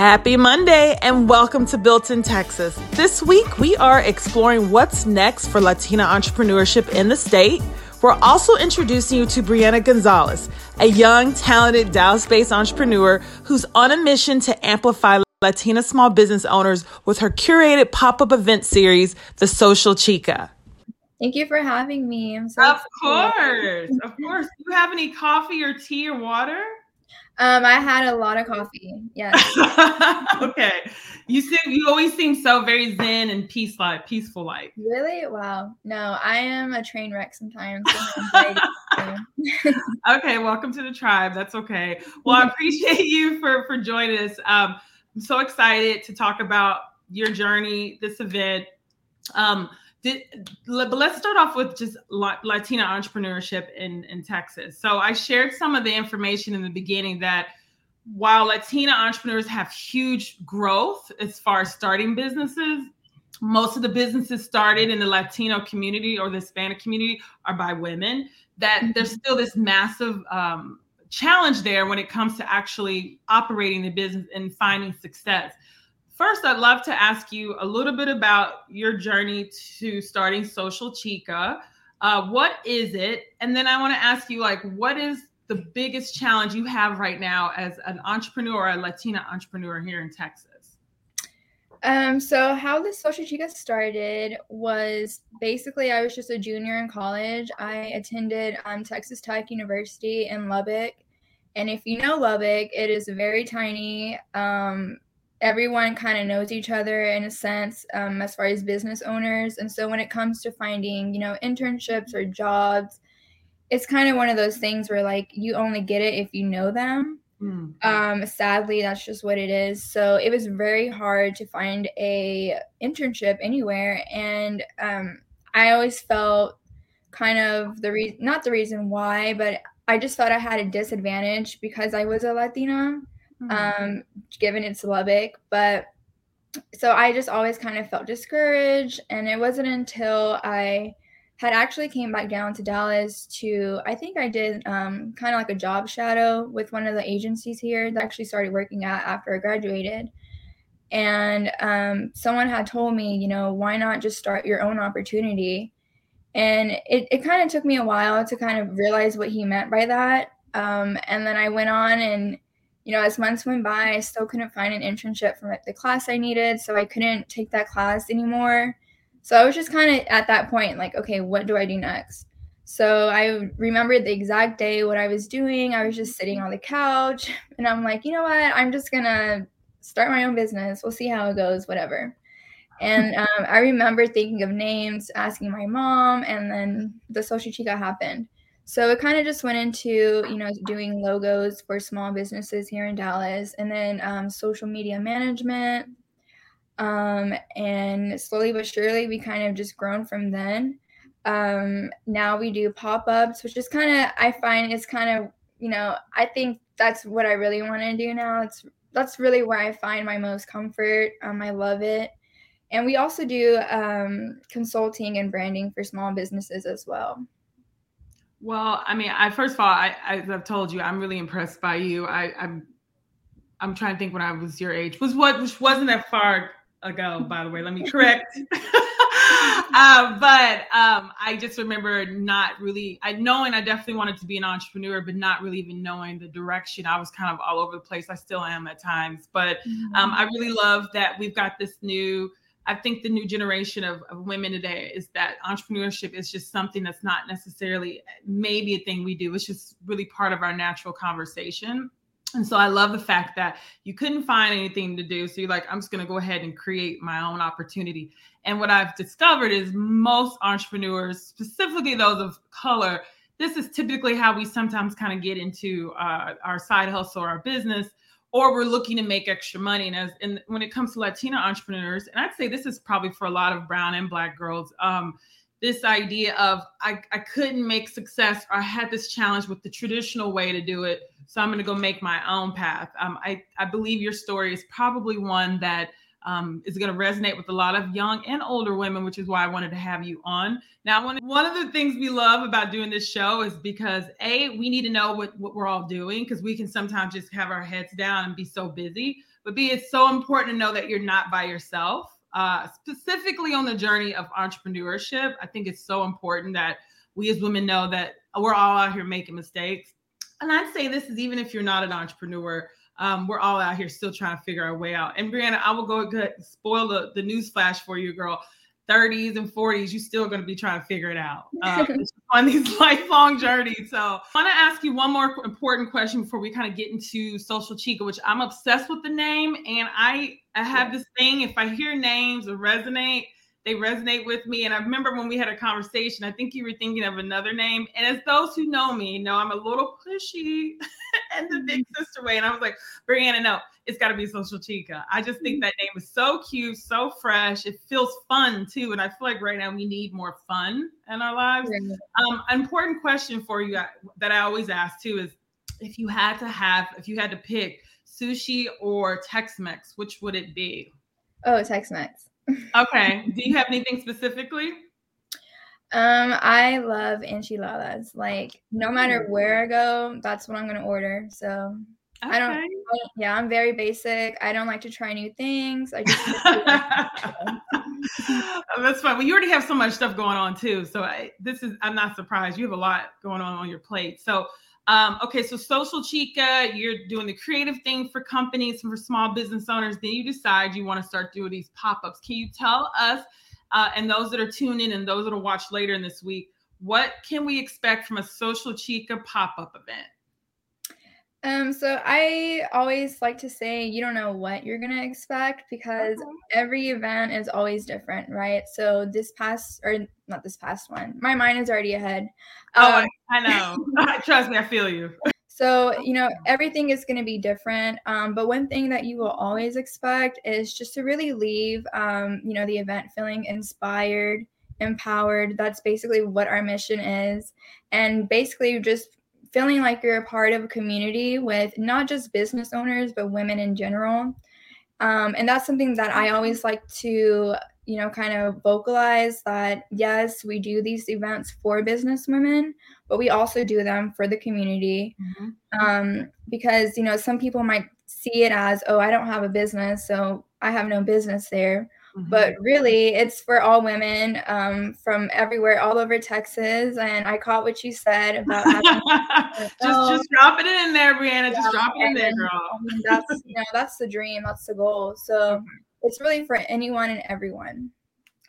Happy Monday and welcome to Built in Texas. This week we are exploring what's next for Latina entrepreneurship in the state. We're also introducing you to Brianna Gonzales, a young, talented Dallas based entrepreneur who's on a mission to amplify Latina small business owners with her curated pop up event series, The Social Chica. Thank you for having me. I'm so Of course. Of course. Do you have any coffee or tea or water? Um, I had a lot of coffee. Yes. okay. You seem you always seem so very zen and peace like peaceful like. Really? Wow. No, I am a train wreck sometimes. okay, welcome to the tribe. That's okay. Well, I appreciate you for for joining us. Um, I'm so excited to talk about your journey, this event. Um, did, but let's start off with just Latina entrepreneurship in, in Texas. So I shared some of the information in the beginning that while Latina entrepreneurs have huge growth as far as starting businesses, most of the businesses started in the Latino community or the Hispanic community are by women. That mm-hmm. there's still this massive um, challenge there when it comes to actually operating the business and finding success. First, I'd love to ask you a little bit about your journey to starting Social Chica. Uh, what is it? And then I want to ask you, like, what is the biggest challenge you have right now as an entrepreneur, a Latina entrepreneur here in Texas? Um, so how the Social Chica started was basically I was just a junior in college. I attended um, Texas Tech University in Lubbock, and if you know Lubbock, it is very tiny. Um, everyone kind of knows each other in a sense um, as far as business owners. And so when it comes to finding you know internships or jobs it's kind of one of those things where like you only get it if you know them. Mm. um, sadly that's just what it is. So it was very hard to find a internship anywhere. And um, i always felt kind of the reason not the reason why but i just felt i had a disadvantage because i was a latina mm-hmm. um, given it's Lubbock. But so I just always kind of felt discouraged. And it wasn't until I had actually came back down to Dallas to, I think I did um, kind of like a job shadow with one of the agencies here that I actually started working at after I graduated. And um, someone had told me, you know, why not just start your own opportunity? And it, it kind of took me a while to kind of realize what he meant by that. Um, and then I went on and you know, as months went by, I still couldn't find an internship for the class I needed, so I couldn't take that class anymore. So I was just kind of at that point, like, okay, what do I do next? So I remembered the exact day what I was doing. I was just sitting on the couch, and I'm like, you know what? I'm just gonna start my own business. We'll see how it goes, whatever. And um, I remember thinking of names, asking my mom, and then the social chica happened. So it kind of just went into, you know, doing logos for small businesses here in Dallas and then um, social media management. Um, and slowly but surely, we kind of just grown from then. Um, now we do pop ups, which is kind of, I find it's kind of, you know, I think that's what I really want to do now. It's that's really where I find my most comfort. Um, I love it. And we also do um, consulting and branding for small businesses as well. Well, I mean, I first of all, I, as I've told you, I'm really impressed by you. I, I'm, I'm trying to think when I was your age was what, which wasn't that far ago, by the way. Let me correct. uh, but um, I just remember not really, I knowing I definitely wanted to be an entrepreneur, but not really even knowing the direction. I was kind of all over the place. I still am at times, but um, I really love that we've got this new I think the new generation of, of women today is that entrepreneurship is just something that's not necessarily maybe a thing we do. It's just really part of our natural conversation. And so I love the fact that you couldn't find anything to do. So you're like, I'm just going to go ahead and create my own opportunity. And what I've discovered is most entrepreneurs, specifically those of color, this is typically how we sometimes kind of get into uh, our side hustle or our business or we're looking to make extra money. And as and when it comes to Latina entrepreneurs, and I'd say this is probably for a lot of brown and black girls, um, this idea of I, I couldn't make success or I had this challenge with the traditional way to do it. So I'm to go make my own path. Um, I, I believe your story is probably one that um, is going to resonate with a lot of young and older women, which is why I wanted to have you on. Now, one, of the things we love about doing this show is because A, we need to know what, what we're all doing because we can sometimes just have our heads down and be so busy. But B, it's so important to know that you're not by yourself. Uh, specifically on the journey of entrepreneurship, I think it's so important that we as women know that we're all out here making mistakes. And I'd say this is even if you're not an entrepreneur, um, we're all out here still trying to figure our way out. And Brianna, I will go ahead spoil the, the news flash for you, girl. 30s and 40s, you're still going to be trying to figure it out uh, on these lifelong journeys. So, I want to ask you one more important question before we kind of get into Social Chica, which I'm obsessed with the name. And I, I have this thing, if I hear names or resonate, they resonate with me. And I remember when we had a conversation, I think you were thinking of another name. And as those who know me know, I'm a little pushy and the big mm-hmm. sister way. And I was like, Brianna, no, it's got to be Social Chica. I just think mm-hmm. that name is so cute, so fresh. It feels fun too. And I feel like right now we need more fun in our lives. Um, an important question for you that I always ask too is if you had to have, if you had to pick sushi or Tex Mex, which would it be? Oh, Tex Mex okay. Do you have anything specifically? Um, I love enchiladas. Like no matter where I go, that's what I'm gonna order. So okay. I don't. Yeah, I'm very basic. I don't like to try new things. I just. oh, that's fine. Well, you already have so much stuff going on too. So I, this is. I'm not surprised. You have a lot going on on your plate. So um, okay, so Social Chica, you're doing the creative thing for companies and for small business owners. Then you decide you want to start doing these pop ups. Can you tell us uh, and those that are tuning in and those that will watch later in this week, what can we expect from a Social Chica pop up event? Um, so I always like to say you don't know what you're gonna expect because okay. every event is always different, right? So this past or not this past one, my mind is already ahead. Oh, um, I know. Trust me, I feel you. So, you know, everything is going to be different. Um, but one thing that you will always expect is just to really leave, um, you know, the event feeling inspired, empowered. That's basically what our mission is. And basically just feeling like you're a part of a community with not just business owners, but women in general. Um, and that's something that I always like to, you know, kind of vocalize that yes, we do these events for business women, but we also do them for the community. Mm-hmm. Um, because, you know, some people might see it as, oh, I don't have a business, so I have no business there. Mm-hmm. But really, it's for all women um, from everywhere, all over Texas. And I caught what you said about just just drop it in there, Brianna. Yeah, just drop it in there, girl. that's you know that's the dream. That's the goal. So it's really for anyone and everyone.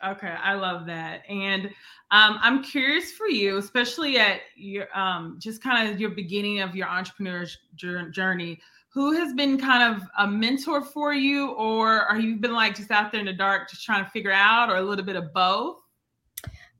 Okay, I love that. And um, I'm curious for you, especially at your um, just kind of your beginning of your entrepreneurial journey who has been kind of a mentor for you or are you been like just out there in the dark just trying to figure out or a little bit of both?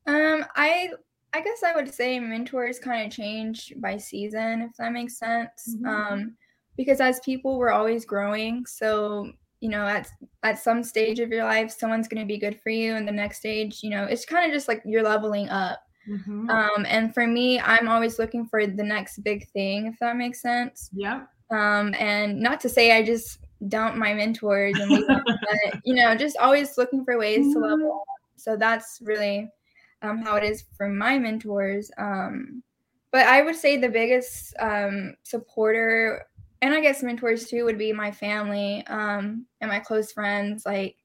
Um i i guess i would say mentors kind of change by season if that makes sense. Mm-hmm. um because as people we're always growing so you know at at some stage of your life someone's going to be good for you and the next stage you know it's kind of just like you're leveling up. Mm-hmm. um and for me i'm always looking for the next big thing if that makes sense. Yeah um, and not to say I just dump my mentors and leave them, but you know, just always looking for ways to level up. So that's really um, how it is for my mentors. Um, but I would say the biggest um, supporter, and I guess mentors too, would be my family um, and my close friends. Like,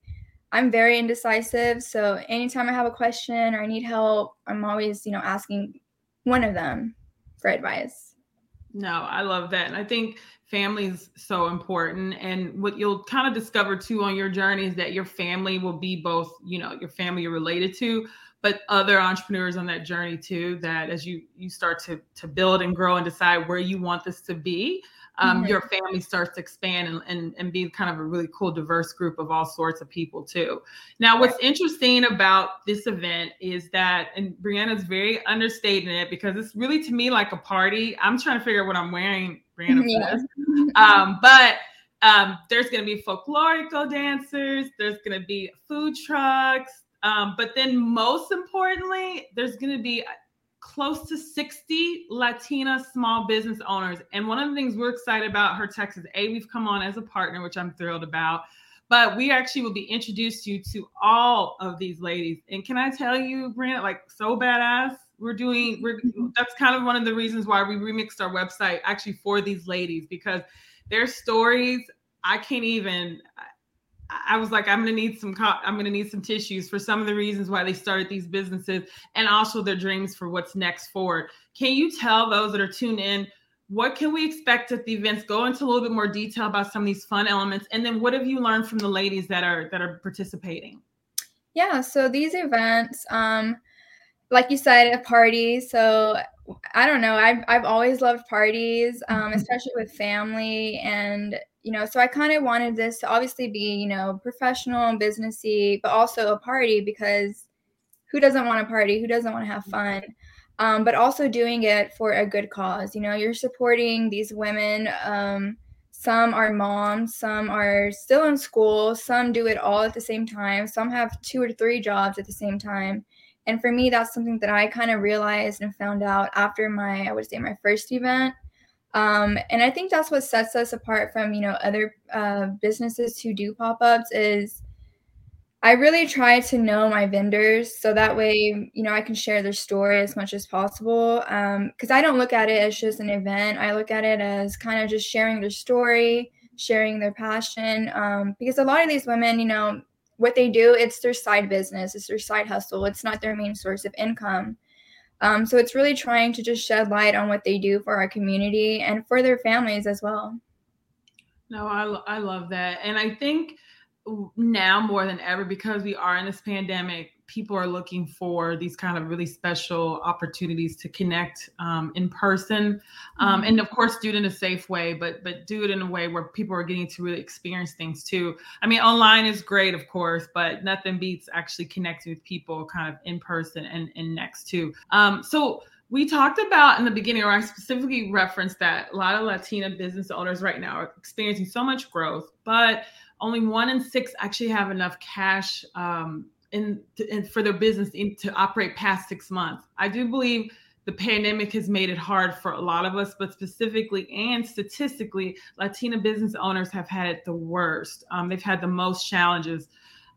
I'm very indecisive. So anytime I have a question or I need help, I'm always, you know, asking one of them for advice. No, I love that. And I think family is so important and what you'll kind of discover too on your journey is that your family will be both you know your family you're related to but other entrepreneurs on that journey too that as you you start to to build and grow and decide where you want this to be um, mm-hmm. your family starts to expand and, and, and be kind of a really cool diverse group of all sorts of people too now what's interesting about this event is that and brianna's very understating it because it's really to me like a party i'm trying to figure out what i'm wearing brianna yeah. um, but um, there's going to be folklorico dancers there's going to be food trucks um, but then most importantly there's going to be close to 60 Latina small business owners. And one of the things we're excited about Her Texas, A, we've come on as a partner, which I'm thrilled about. But we actually will be introduced you to all of these ladies. And can I tell you, Brent, like so badass. We're doing we're that's kind of one of the reasons why we remixed our website actually for these ladies because their stories I can't even. I was like, I'm gonna need some. I'm gonna need some tissues for some of the reasons why they started these businesses, and also their dreams for what's next forward. Can you tell those that are tuned in what can we expect at the events? Go into a little bit more detail about some of these fun elements, and then what have you learned from the ladies that are that are participating? Yeah, so these events, um, like you said, a party. So I don't know. I've I've always loved parties, um, mm-hmm. especially with family, and you know, so I kind of wanted this to obviously be, you know, professional and businessy, but also a party because who doesn't want to party? Who doesn't want to have fun? Um, but also doing it for a good cause. You know, you're supporting these women. Um, some are moms, some are still in school, some do it all at the same time, some have two or three jobs at the same time. And for me, that's something that I kind of realized and found out after my, I would say, my first event. Um, and I think that's what sets us apart from, you know, other uh, businesses who do pop ups is I really try to know my vendors so that way, you know, I can share their story as much as possible. Because um, I don't look at it as just an event, I look at it as kind of just sharing their story, sharing their passion. Um, because a lot of these women, you know, what they do, it's their side business, it's their side hustle, it's not their main source of income. Um, so it's really trying to just shed light on what they do for our community and for their families as well. No, I, I love that. And I think now more than ever because we are in this pandemic people are looking for these kind of really special opportunities to connect um, in person. Um, mm-hmm. and of course do it in a safe way but but do it in a way where people are getting to really experience things too. I mean online is great of course but nothing beats actually connecting with people kind of in person and, and next to. Um, so we talked about in the beginning, or I specifically referenced that a lot of Latina business owners right now are experiencing so much growth, but only one in six actually have enough cash um, in, to, in, for their business in, to operate past six months. I do believe the pandemic has made it hard for a lot of us, but specifically and statistically, Latina business owners have had it the worst. Um, they've had the most challenges.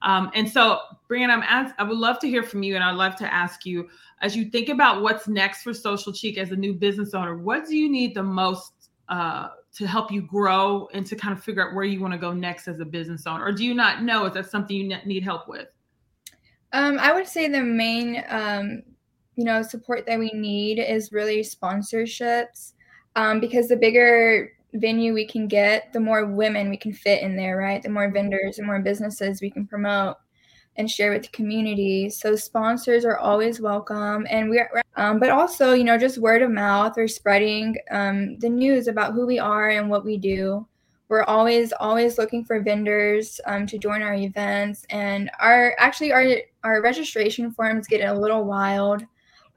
Um, and so, Brian, I'm ask, I would love to hear from you, and I'd love to ask you as you think about what's next for Social Chica as a new business owner. What do you need the most uh, to help you grow and to kind of figure out where you want to go next as a business owner or do you not know is that something you need help with um, i would say the main um, you know support that we need is really sponsorships um, because the bigger venue we can get the more women we can fit in there right the more vendors and more businesses we can promote and share with the community. So sponsors are always welcome, and we're um, but also you know just word of mouth or spreading um, the news about who we are and what we do. We're always always looking for vendors um, to join our events, and our actually our our registration forms get a little wild.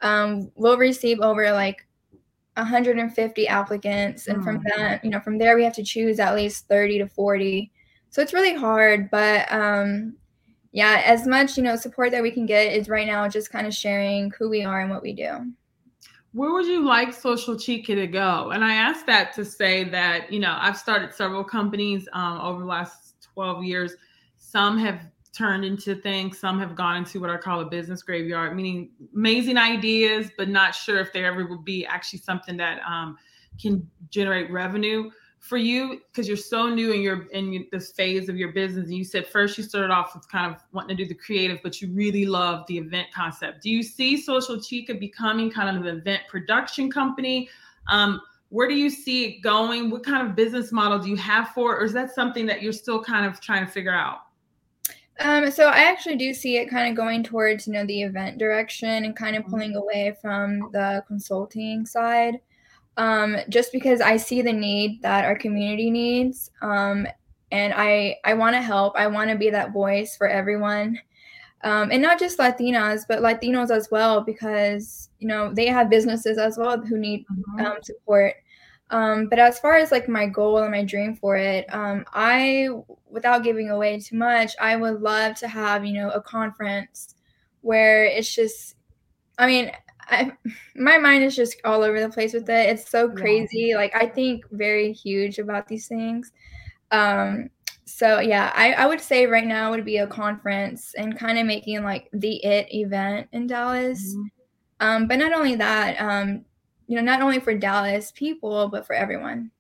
Um, we'll receive over like 150 applicants, and from oh, that you know from there we have to choose at least 30 to 40 so it's really hard but um, yeah, as much, you know, support that we can get is right now just kind of sharing who we are and what we do. Where would you like Social Chica to go? And I ask that to say that, you know, I've started several companies um, over the last 12 years. Some have turned into things, some have gone into what I call a business graveyard, meaning amazing ideas, but not sure if they ever will be actually something that um, can generate revenue for you because you're so new in your in this phase of your business and you said first you started off with kind of wanting to do the creative but you really love the event concept. Do you see social chica becoming kind of an event production company? Um, where do you see it going? What kind of business model do you have for it or is that something that you're still kind of trying to figure out? Um, so I actually do see it kind of going towards, you know, the event direction and kind of mm-hmm. pulling away from the consulting side um, just because I see the need that our community needs. Um, and I, I want to help. I want to be that voice for everyone. Um, and not just Latinas, but Latinos as well, because, you know, they have businesses as well who need mm-hmm. um, support. Um, but as far as like my goal and my dream for it, um, I, without giving away too much, I would love to have, you know, a conference where it's just, I mean, I, my mind is just all over the place with it. It's so crazy. Yeah. Like I think very huge about these things. Um, so yeah, I, I would say right now would be a conference and kind of making like the it event in Dallas. Mm-hmm. Um, but not only that, um, you know, not only for Dallas people, but for everyone.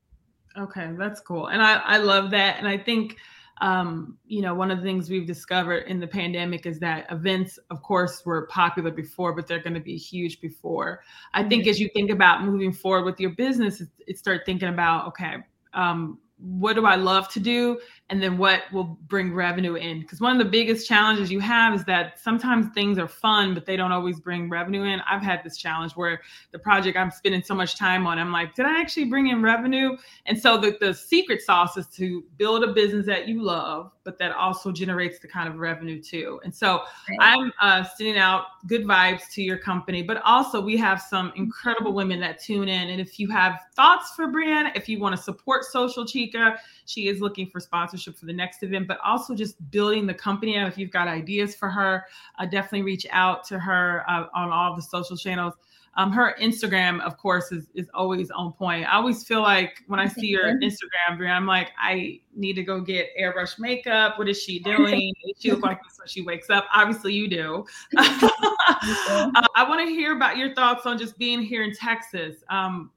Okay, that's cool. And I, I love that. And I think, um, you know, one of the things we've discovered in the pandemic is that events, of course, were popular before, but they're going to be huge before. I think mm-hmm. as you think about moving forward with your business, it, it start thinking about, okay, um, what do I love to do? And then what will bring revenue in? Because one of the biggest challenges you have is that sometimes things are fun, but they don't always bring revenue in. I've had this challenge where the project I'm spending so much time on, I'm like, did I actually bring in revenue? And so the, the secret sauce is to build a business that you love, but that also generates the kind of revenue too. And so right. I'm uh, sending out good vibes to your company, but also we have some incredible women that tune in. And if you have thoughts for Brianna, if you want to support Social Chica, she is looking for sponsorship for the next event, but also just building the company. And if you've got ideas for her, uh, definitely reach out to her uh, on all the social channels. Um, her Instagram, of course, is, is always on point. I always feel like when I see her Instagram, I'm like, I need to go get airbrush makeup. What is she doing? she look like this when she wakes up. Obviously, you do. uh, I want to hear about your thoughts on just being here in Texas. Um,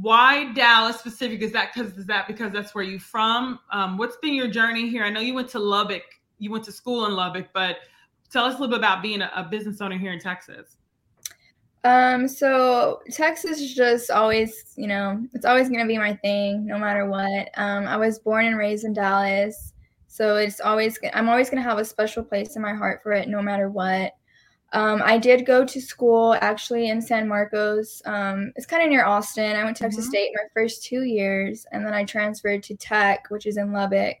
why Dallas specific? Is that because is that because that's where you from? Um, what's been your journey here? I know you went to Lubbock. You went to school in Lubbock, but tell us a little bit about being a, a business owner here in Texas. Um, so Texas is just always, you know, it's always gonna be my thing, no matter what. Um, I was born and raised in Dallas, so it's always I'm always gonna have a special place in my heart for it, no matter what. Um, I did go to school actually in San Marcos. Um, it's kind of near Austin. I went to Texas mm-hmm. State my first two years, and then I transferred to Tech, which is in Lubbock.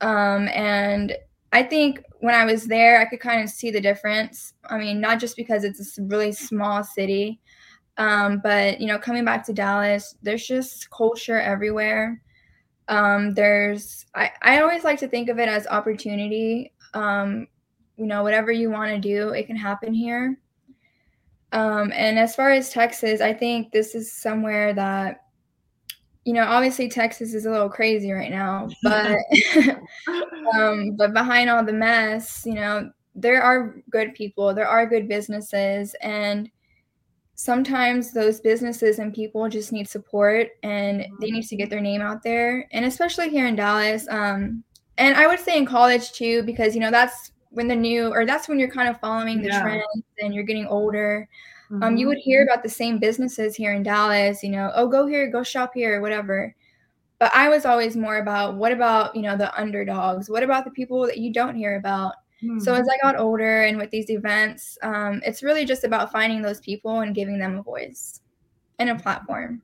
Um, and I think when I was there, I could kind of see the difference. I mean, not just because it's a really small city, um, but you know, coming back to Dallas, there's just culture everywhere. Um, there's I, I always like to think of it as opportunity. Um, you know, whatever you want to do, it can happen here. Um, and as far as Texas, I think this is somewhere that, you know, obviously Texas is a little crazy right now, but um, but behind all the mess, you know, there are good people, there are good businesses, and sometimes those businesses and people just need support and they need to get their name out there. And especially here in Dallas, um, and I would say in college too, because you know that's when the new or that's when you're kind of following the yeah. trends and you're getting older. Mm-hmm. Um, you would hear mm-hmm. about the same businesses here in Dallas, you know, oh, go here, go shop here, whatever. But I was always more about what about, you know, the underdogs? What about the people that you don't hear about? Mm-hmm. So as I got older and with these events, um, it's really just about finding those people and giving them a voice and a platform.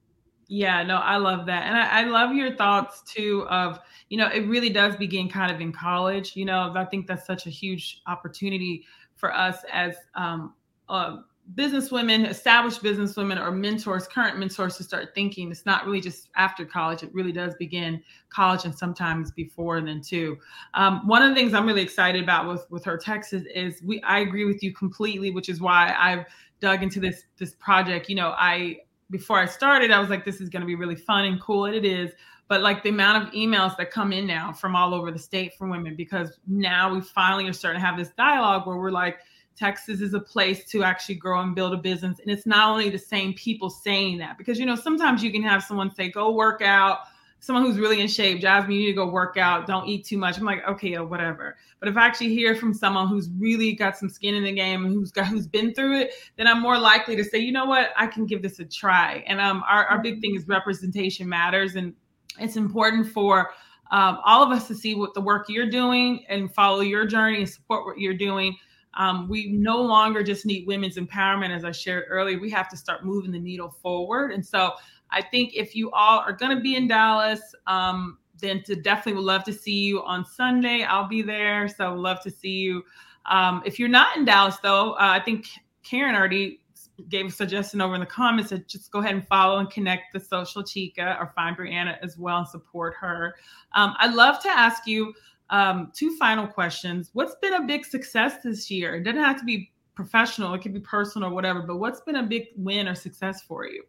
Yeah, no, I love that. And I, I, love your thoughts too of, you know, it really does begin kind of in college. You know, I think that's such a huge opportunity for us as um, uh, business women, established business women or mentors, current mentors to start thinking. It's not really just after college. It really does begin college and sometimes before then too. Um, one of the things I'm really excited about with, with her Texas is we, I agree with you completely, which is why I've dug into this, this project. You know, I, before I started, I was like, this is going to be really fun and cool. And it is. But like the amount of emails that come in now from all over the state from women, because now we finally are starting to have this dialogue where we're like, Texas is a place to actually grow and build a business. And it's not only the same people saying that, because, you know, sometimes you can have someone say, go work out, someone who's really in shape, Jasmin, you need to go work out, don't eat too much. I'm like, okay, whatever. But if I actually hear from someone who's really got some skin in the game and who's got who's been through it, then I'm more likely to say, you know what, I can give this a try. And um, our, our big thing is representation matters, and it's important for um, all of us to see what the work you're doing and follow your journey and support what you're doing. Um, we no longer just need women's empowerment, as I shared earlier. We have to start moving the needle forward. And so I think if you all are going to be in Dallas, um, then to definitely would love to see you on Sunday. I'll be there, so love to see you. Um, if you're not in Dallas, though, uh, I think Karen already gave a suggestion over in the comments to just go ahead and follow and connect the social chica or find Brianna as well and support her. Um, I'd love to ask you um, two final questions. What's been a big success this year? It doesn't have to be professional, it could be personal or whatever, but what's been a big win or success for you?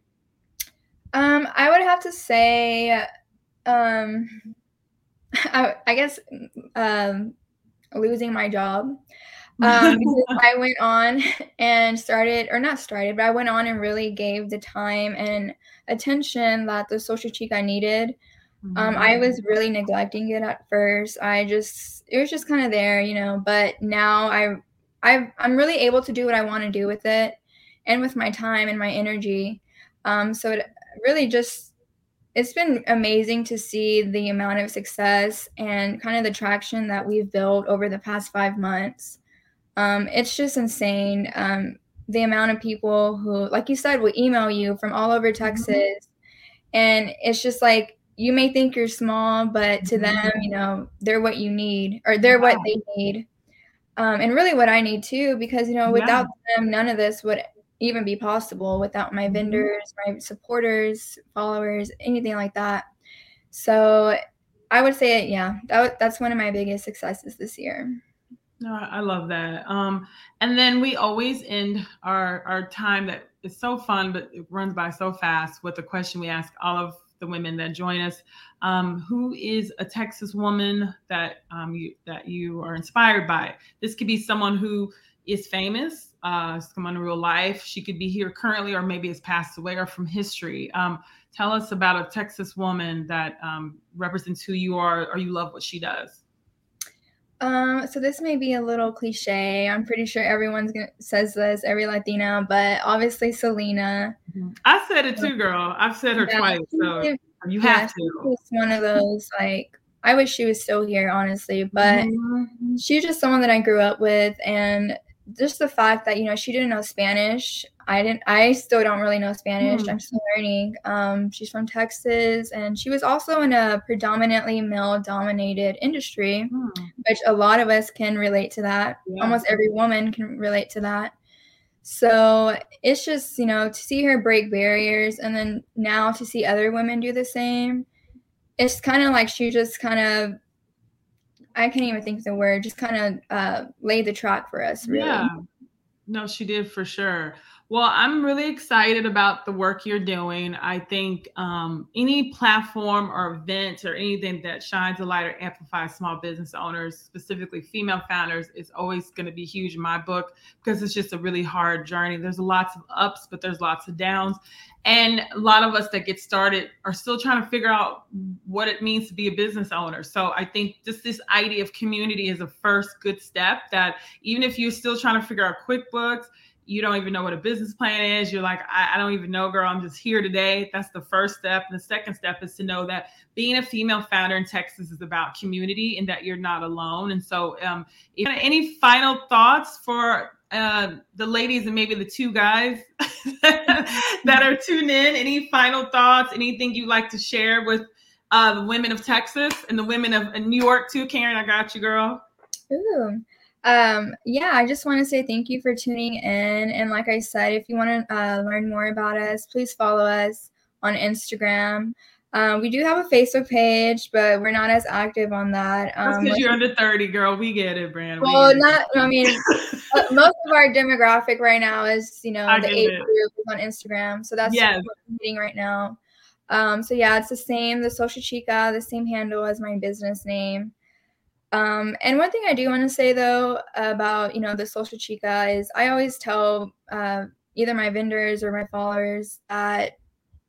Um, I would have to say, um, I, I guess, um, losing my job. Um, I went on and started, or not started, but I went on and really gave the time and attention that the social chica I needed. Mm-hmm. Um, I was really neglecting it at first. I just, it was just kind of there, you know. But now I, I, I'm really able to do what I want to do with it, and with my time and my energy. Um, so it really just it's been amazing to see the amount of success and kind of the traction that we've built over the past five months. Um, it's just insane. Um, the amount of people who, like you said, will email you from all over mm-hmm. Texas. Mm-hmm. And it's just like, you may think you're small, but to mm-hmm. them, you know, they're what you need or they're wow. what they need. Um, and really what I need too, because, you know, without yeah. them, none of this would even be possible without my mm-hmm. vendors, my supporters, followers, anything like that. So I would say, yeah, that, that's one of my biggest successes this year. No, I love that. Um, and then we always end our our time that is so fun, but it runs by so fast with the question we ask all of the women that join us. Um, who is a Texas woman that um, you that you are inspired by? This could be someone who is famous, uh, someone in real life. She could be here currently, or maybe has passed away, or from history. Um, tell us about a Texas woman that um, represents who you are, or you love what she does. Um, so this may be a little cliche. I'm pretty sure everyone's gonna says this, every Latina, but obviously Selena. Mm-hmm. I said it too, girl. I've said her yeah, twice, so you yeah, have to. It's one of those like I wish she was still here, honestly, but mm-hmm. she's just someone that I grew up with, and just the fact that you know she didn't know Spanish. I didn't. I still don't really know Spanish. Mm. I'm still learning. Um, she's from Texas, and she was also in a predominantly male-dominated industry, mm. which a lot of us can relate to that. Yeah. Almost every woman can relate to that. So it's just you know to see her break barriers, and then now to see other women do the same. It's kind of like she just kind of I can't even think of the word, just kind of uh, laid the track for us, really. Yeah. No, she did for sure. Well, I'm really excited about the work you're doing. I think um, any platform or event or anything that shines a light or amplifies small business owners, specifically female founders, is always going to be huge in my book because it's just a really hard journey. There's lots of ups, but there's lots of downs. And a lot of us that get started are still trying to figure out what it means to be a business owner. So I think just this idea of community is a first good step that even if you're still trying to figure out QuickBooks, you don't even know what a business plan is. You're like, I, I, don't even know, girl. I'm just here today. That's the first step. And the second step is to know that being a female founder in Texas is about community and that you're not alone. And so, um, any final thoughts for uh, the ladies and maybe the two guys that are tuned in? Any final thoughts? Anything you'd like to share with uh, the women of Texas and the women of New York too? Karen, I got you, girl. Ooh. Um, yeah, I just want to say thank you for tuning in. And like I said, if you want to uh, learn more about us, please follow us on Instagram. Um, we do have a Facebook page, but we're not as active on that. Um, because you're under 30, girl. We get it, Brandon. Well, not, I mean, uh, most of our demographic right now is, you know, I the age group on Instagram. So that's yes. what we're meeting right now. Um, so yeah, it's the same, the Social Chica, the same handle as my business name. Um, and one thing I do want to say though about you know the social chica is I always tell uh, either my vendors or my followers that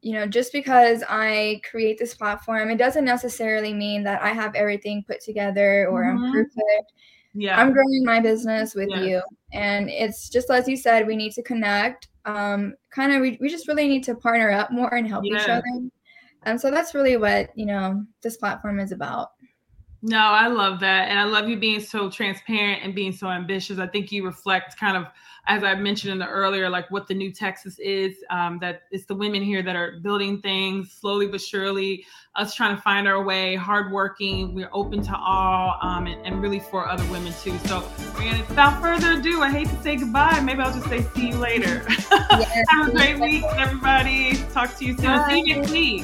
you know just because I create this platform, it doesn't necessarily mean that I have everything put together or mm-hmm. I'm perfect. Yeah, I'm growing my business with yes. you, and it's just as you said, we need to connect. Um, kind of, we, we just really need to partner up more and help each other. And so that's really what you know this platform is about. No, I love that. And I love you being so transparent and being so ambitious. I think you reflect kind of, as I mentioned in the earlier, like what the new Texas is, um, that it's the women here that are building things slowly but surely, us trying to find our way, hardworking. We're open to all um, and, and, really for other women too. So, without further ado, I hate to say goodbye. Maybe I'll just say see you later. Yes, Have a great week, everybody. Talk to you soon. Bye. See you next week.